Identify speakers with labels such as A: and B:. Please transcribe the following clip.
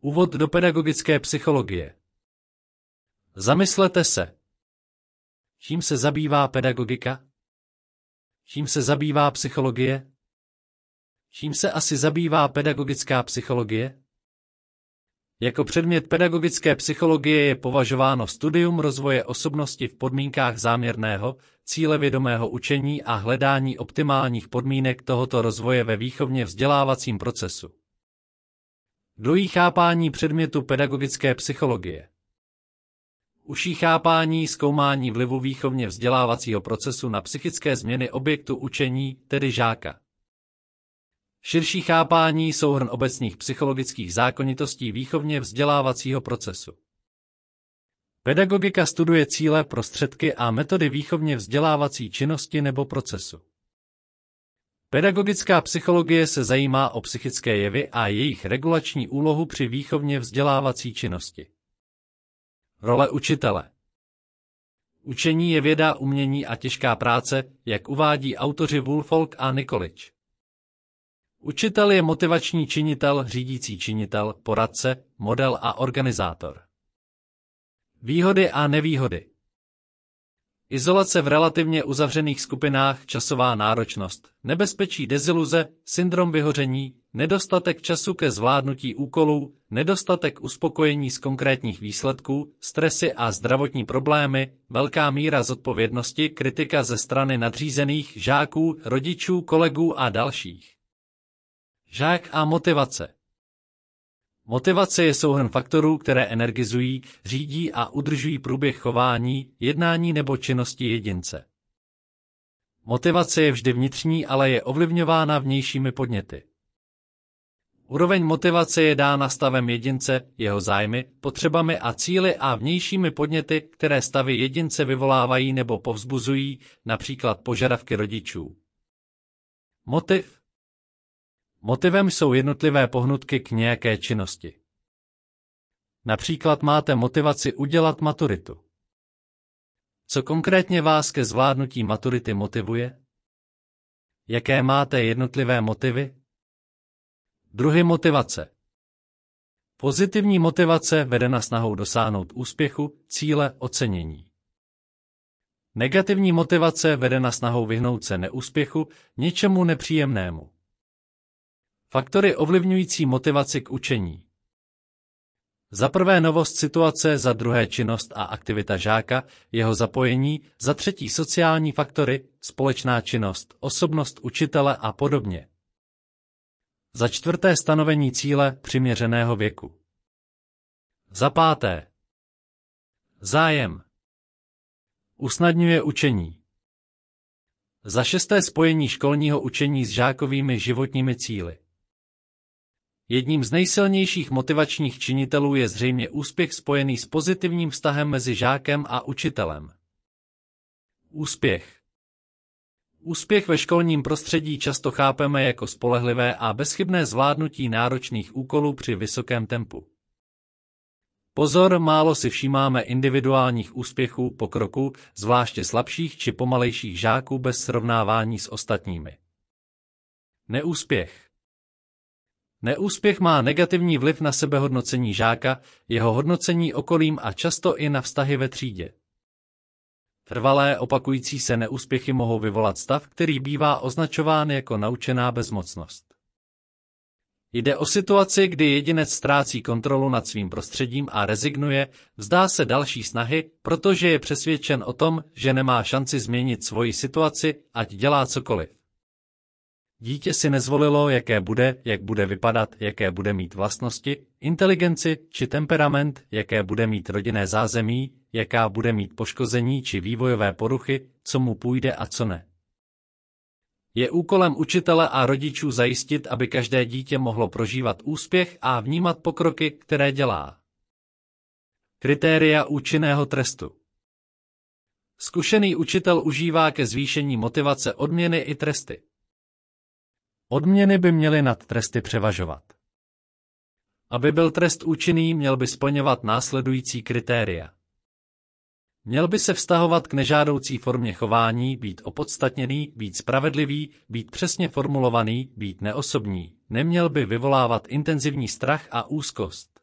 A: Úvod do pedagogické psychologie. Zamyslete se. Čím se zabývá pedagogika? Čím se zabývá psychologie? Čím se asi zabývá pedagogická psychologie? Jako předmět pedagogické psychologie je považováno studium rozvoje osobnosti v podmínkách záměrného, cílevědomého učení a hledání optimálních podmínek tohoto rozvoje ve výchovně vzdělávacím procesu. Dvojí chápání předmětu pedagogické psychologie. Užší chápání zkoumání vlivu výchovně vzdělávacího procesu na psychické změny objektu učení, tedy žáka. Širší chápání souhrn obecných psychologických zákonitostí výchovně vzdělávacího procesu. Pedagogika studuje cíle, prostředky a metody výchovně vzdělávací činnosti nebo procesu. Pedagogická psychologie se zajímá o psychické jevy a jejich regulační úlohu při výchovně vzdělávací činnosti. Role učitele Učení je věda, umění a těžká práce, jak uvádí autoři Woolfolk a Nikolič. Učitel je motivační činitel, řídící činitel, poradce, model a organizátor. Výhody a nevýhody Izolace v relativně uzavřených skupinách, časová náročnost, nebezpečí deziluze, syndrom vyhoření, nedostatek času ke zvládnutí úkolů, nedostatek uspokojení z konkrétních výsledků, stresy a zdravotní problémy, velká míra zodpovědnosti, kritika ze strany nadřízených, žáků, rodičů, kolegů a dalších. Žák a motivace Motivace je souhrn faktorů, které energizují, řídí a udržují průběh chování, jednání nebo činnosti jedince. Motivace je vždy vnitřní, ale je ovlivňována vnějšími podněty. Úroveň motivace je dána stavem jedince, jeho zájmy, potřebami a cíly a vnějšími podněty, které stavy jedince vyvolávají nebo povzbuzují, například požadavky rodičů. Motiv Motivem jsou jednotlivé pohnutky k nějaké činnosti. Například máte motivaci udělat maturitu. Co konkrétně vás ke zvládnutí maturity motivuje? Jaké máte jednotlivé motivy? Druhy motivace. Pozitivní motivace vedena snahou dosáhnout úspěchu, cíle, ocenění. Negativní motivace vedena snahou vyhnout se neúspěchu, něčemu nepříjemnému. Faktory ovlivňující motivaci k učení. Za prvé novost situace, za druhé činnost a aktivita žáka, jeho zapojení, za třetí sociální faktory, společná činnost, osobnost učitele a podobně. Za čtvrté stanovení cíle přiměřeného věku. Za páté. Zájem. Usnadňuje učení. Za šesté spojení školního učení s žákovými životními cíly. Jedním z nejsilnějších motivačních činitelů je zřejmě úspěch spojený s pozitivním vztahem mezi žákem a učitelem. Úspěch Úspěch ve školním prostředí často chápeme jako spolehlivé a bezchybné zvládnutí náročných úkolů při vysokém tempu. Pozor, málo si všímáme individuálních úspěchů, pokroku, zvláště slabších či pomalejších žáků bez srovnávání s ostatními. Neúspěch Neúspěch má negativní vliv na sebehodnocení žáka, jeho hodnocení okolím a často i na vztahy ve třídě. Trvalé opakující se neúspěchy mohou vyvolat stav, který bývá označován jako naučená bezmocnost. Jde o situaci, kdy jedinec ztrácí kontrolu nad svým prostředím a rezignuje, vzdá se další snahy, protože je přesvědčen o tom, že nemá šanci změnit svoji situaci, ať dělá cokoliv. Dítě si nezvolilo, jaké bude, jak bude vypadat, jaké bude mít vlastnosti, inteligenci či temperament, jaké bude mít rodinné zázemí, jaká bude mít poškození či vývojové poruchy, co mu půjde a co ne. Je úkolem učitele a rodičů zajistit, aby každé dítě mohlo prožívat úspěch a vnímat pokroky, které dělá. Kritéria účinného trestu Zkušený učitel užívá ke zvýšení motivace odměny i tresty. Odměny by měly nad tresty převažovat. Aby byl trest účinný, měl by splňovat následující kritéria. Měl by se vztahovat k nežádoucí formě chování, být opodstatněný, být spravedlivý, být přesně formulovaný, být neosobní, neměl by vyvolávat intenzivní strach a úzkost.